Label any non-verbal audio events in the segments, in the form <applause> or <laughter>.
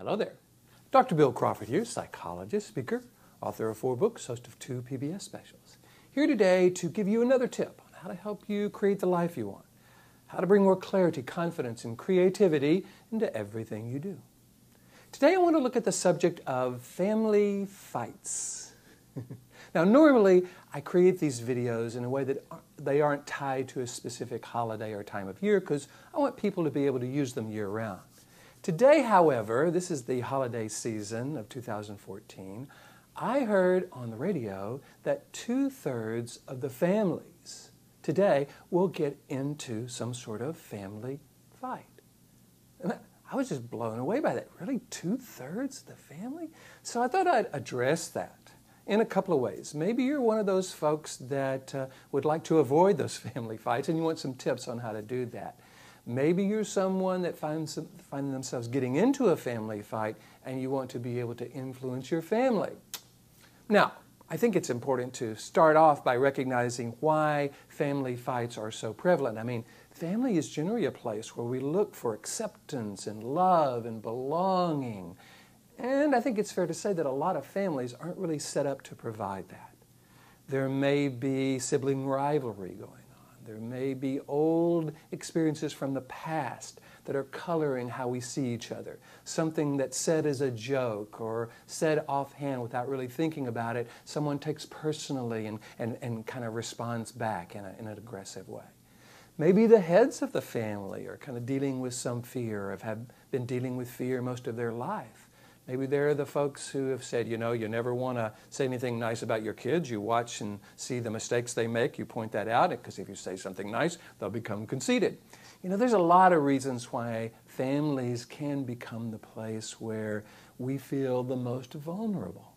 Hello there. Dr. Bill Crawford here, psychologist, speaker, author of four books, host of two PBS specials. Here today to give you another tip on how to help you create the life you want, how to bring more clarity, confidence, and creativity into everything you do. Today I want to look at the subject of family fights. <laughs> now, normally I create these videos in a way that they aren't tied to a specific holiday or time of year because I want people to be able to use them year round. Today, however, this is the holiday season of 2014. I heard on the radio that two thirds of the families today will get into some sort of family fight. I was just blown away by that. Really, two thirds of the family? So I thought I'd address that in a couple of ways. Maybe you're one of those folks that uh, would like to avoid those <laughs> family fights and you want some tips on how to do that. Maybe you're someone that finds finding themselves getting into a family fight and you want to be able to influence your family. Now, I think it's important to start off by recognizing why family fights are so prevalent. I mean, family is generally a place where we look for acceptance and love and belonging. And I think it's fair to say that a lot of families aren't really set up to provide that. There may be sibling rivalry going there may be old experiences from the past that are coloring how we see each other. Something that's said as a joke or said offhand without really thinking about it, someone takes personally and, and, and kind of responds back in, a, in an aggressive way. Maybe the heads of the family are kind of dealing with some fear, have, have been dealing with fear most of their life. Maybe they're the folks who have said, you know, you never want to say anything nice about your kids. You watch and see the mistakes they make. You point that out because if you say something nice, they'll become conceited. You know, there's a lot of reasons why families can become the place where we feel the most vulnerable.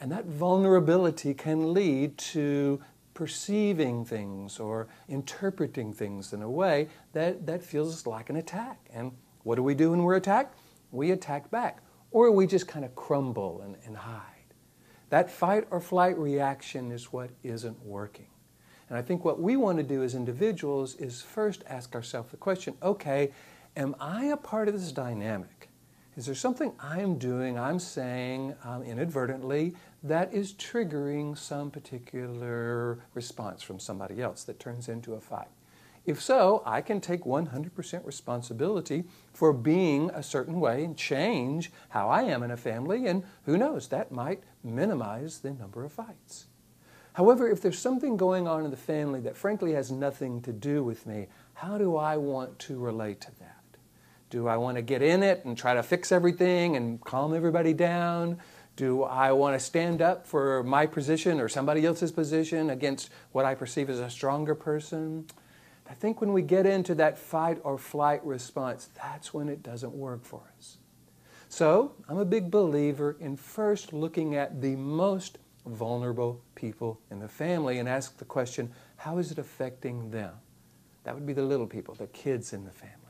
And that vulnerability can lead to perceiving things or interpreting things in a way that, that feels like an attack. And what do we do when we're attacked? We attack back or we just kind of crumble and, and hide. That fight or flight reaction is what isn't working. And I think what we want to do as individuals is first ask ourselves the question okay, am I a part of this dynamic? Is there something I'm doing, I'm saying um, inadvertently, that is triggering some particular response from somebody else that turns into a fight? If so, I can take 100% responsibility for being a certain way and change how I am in a family, and who knows, that might minimize the number of fights. However, if there's something going on in the family that frankly has nothing to do with me, how do I want to relate to that? Do I want to get in it and try to fix everything and calm everybody down? Do I want to stand up for my position or somebody else's position against what I perceive as a stronger person? I think when we get into that fight or flight response, that's when it doesn't work for us. So I'm a big believer in first looking at the most vulnerable people in the family and ask the question, how is it affecting them? That would be the little people, the kids in the family.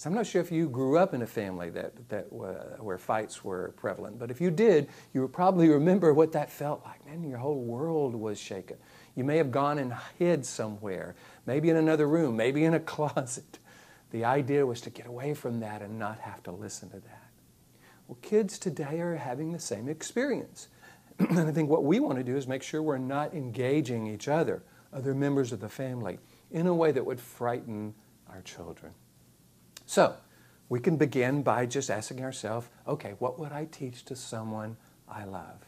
Because I'm not sure if you grew up in a family that, that uh, where fights were prevalent, but if you did, you would probably remember what that felt like. Man, your whole world was shaken. You may have gone and hid somewhere, maybe in another room, maybe in a <laughs> closet. The idea was to get away from that and not have to listen to that. Well, kids today are having the same experience. <clears throat> and I think what we want to do is make sure we're not engaging each other, other members of the family, in a way that would frighten our children. So, we can begin by just asking ourselves okay, what would I teach to someone I love?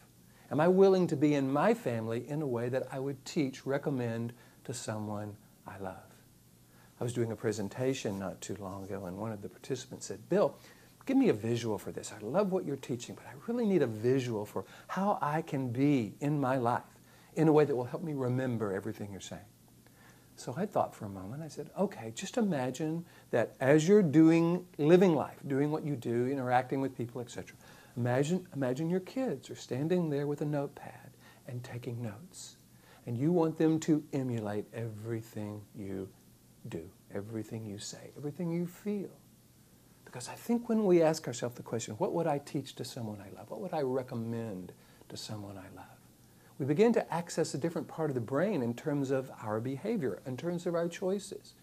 Am I willing to be in my family in a way that I would teach, recommend to someone I love? I was doing a presentation not too long ago, and one of the participants said, Bill, give me a visual for this. I love what you're teaching, but I really need a visual for how I can be in my life in a way that will help me remember everything you're saying. So I thought for a moment. I said, okay, just imagine that as you're doing, living life, doing what you do, interacting with people, etc., Imagine, imagine your kids are standing there with a notepad and taking notes. And you want them to emulate everything you do, everything you say, everything you feel. Because I think when we ask ourselves the question, what would I teach to someone I love? What would I recommend to someone I love? We begin to access a different part of the brain in terms of our behavior, in terms of our choices.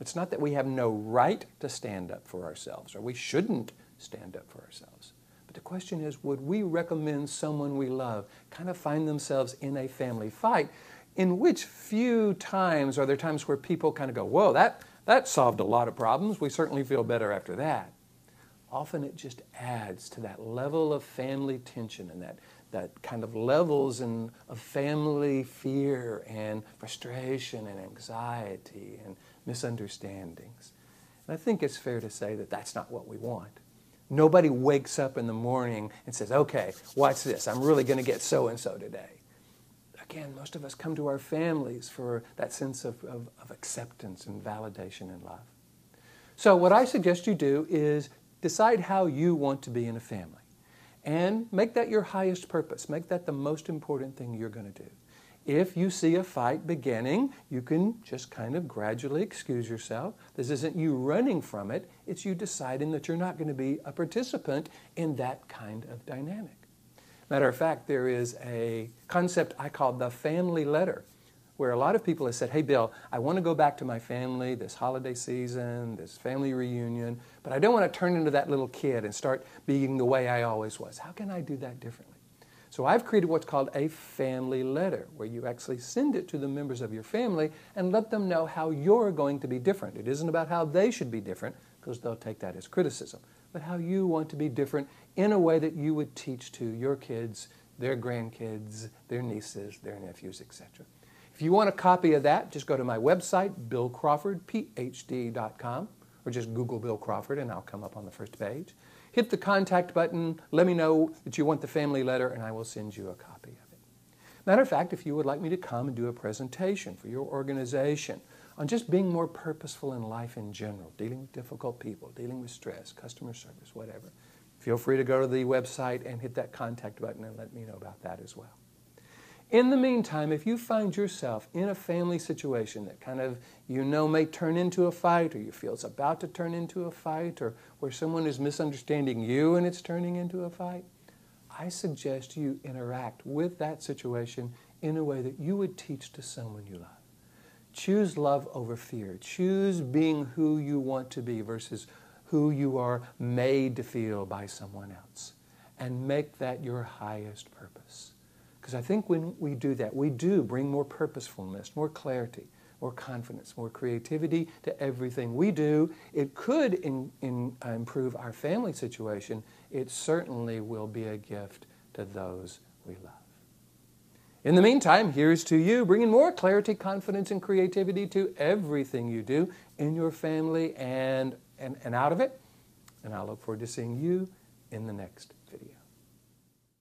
It's not that we have no right to stand up for ourselves or we shouldn't stand up for ourselves. But the question is would we recommend someone we love kind of find themselves in a family fight? In which few times are there times where people kind of go, whoa, that, that solved a lot of problems. We certainly feel better after that. Often it just adds to that level of family tension and that, that kind of levels in, of family fear and frustration and anxiety and misunderstandings. And I think it's fair to say that that's not what we want. Nobody wakes up in the morning and says, okay, watch this, I'm really going to get so and so today. Again, most of us come to our families for that sense of, of, of acceptance and validation and love. So, what I suggest you do is decide how you want to be in a family and make that your highest purpose. Make that the most important thing you're going to do. If you see a fight beginning, you can just kind of gradually excuse yourself. This isn't you running from it, it's you deciding that you're not going to be a participant in that kind of dynamic. Matter of fact, there is a concept I call the family letter, where a lot of people have said, Hey, Bill, I want to go back to my family this holiday season, this family reunion, but I don't want to turn into that little kid and start being the way I always was. How can I do that differently? So I've created what's called a family letter, where you actually send it to the members of your family and let them know how you're going to be different. It isn't about how they should be different, because they'll take that as criticism, but how you want to be different in a way that you would teach to your kids, their grandkids, their nieces, their nephews, etc. If you want a copy of that, just go to my website, billcrawfordphd.com, or just Google Bill Crawford and I'll come up on the first page hit the contact button, let me know that you want the family letter, and I will send you a copy of it. Matter of fact, if you would like me to come and do a presentation for your organization on just being more purposeful in life in general, dealing with difficult people, dealing with stress, customer service, whatever, feel free to go to the website and hit that contact button and let me know about that as well. In the meantime, if you find yourself in a family situation that kind of you know may turn into a fight, or you feel it's about to turn into a fight, or where someone is misunderstanding you and it's turning into a fight, I suggest you interact with that situation in a way that you would teach to someone you love. Choose love over fear. Choose being who you want to be versus who you are made to feel by someone else. And make that your highest purpose. Because I think when we do that, we do bring more purposefulness, more clarity, more confidence, more creativity to everything we do. It could in, in, uh, improve our family situation. It certainly will be a gift to those we love. In the meantime, here's to you, bringing more clarity, confidence, and creativity to everything you do in your family and, and, and out of it. And I look forward to seeing you in the next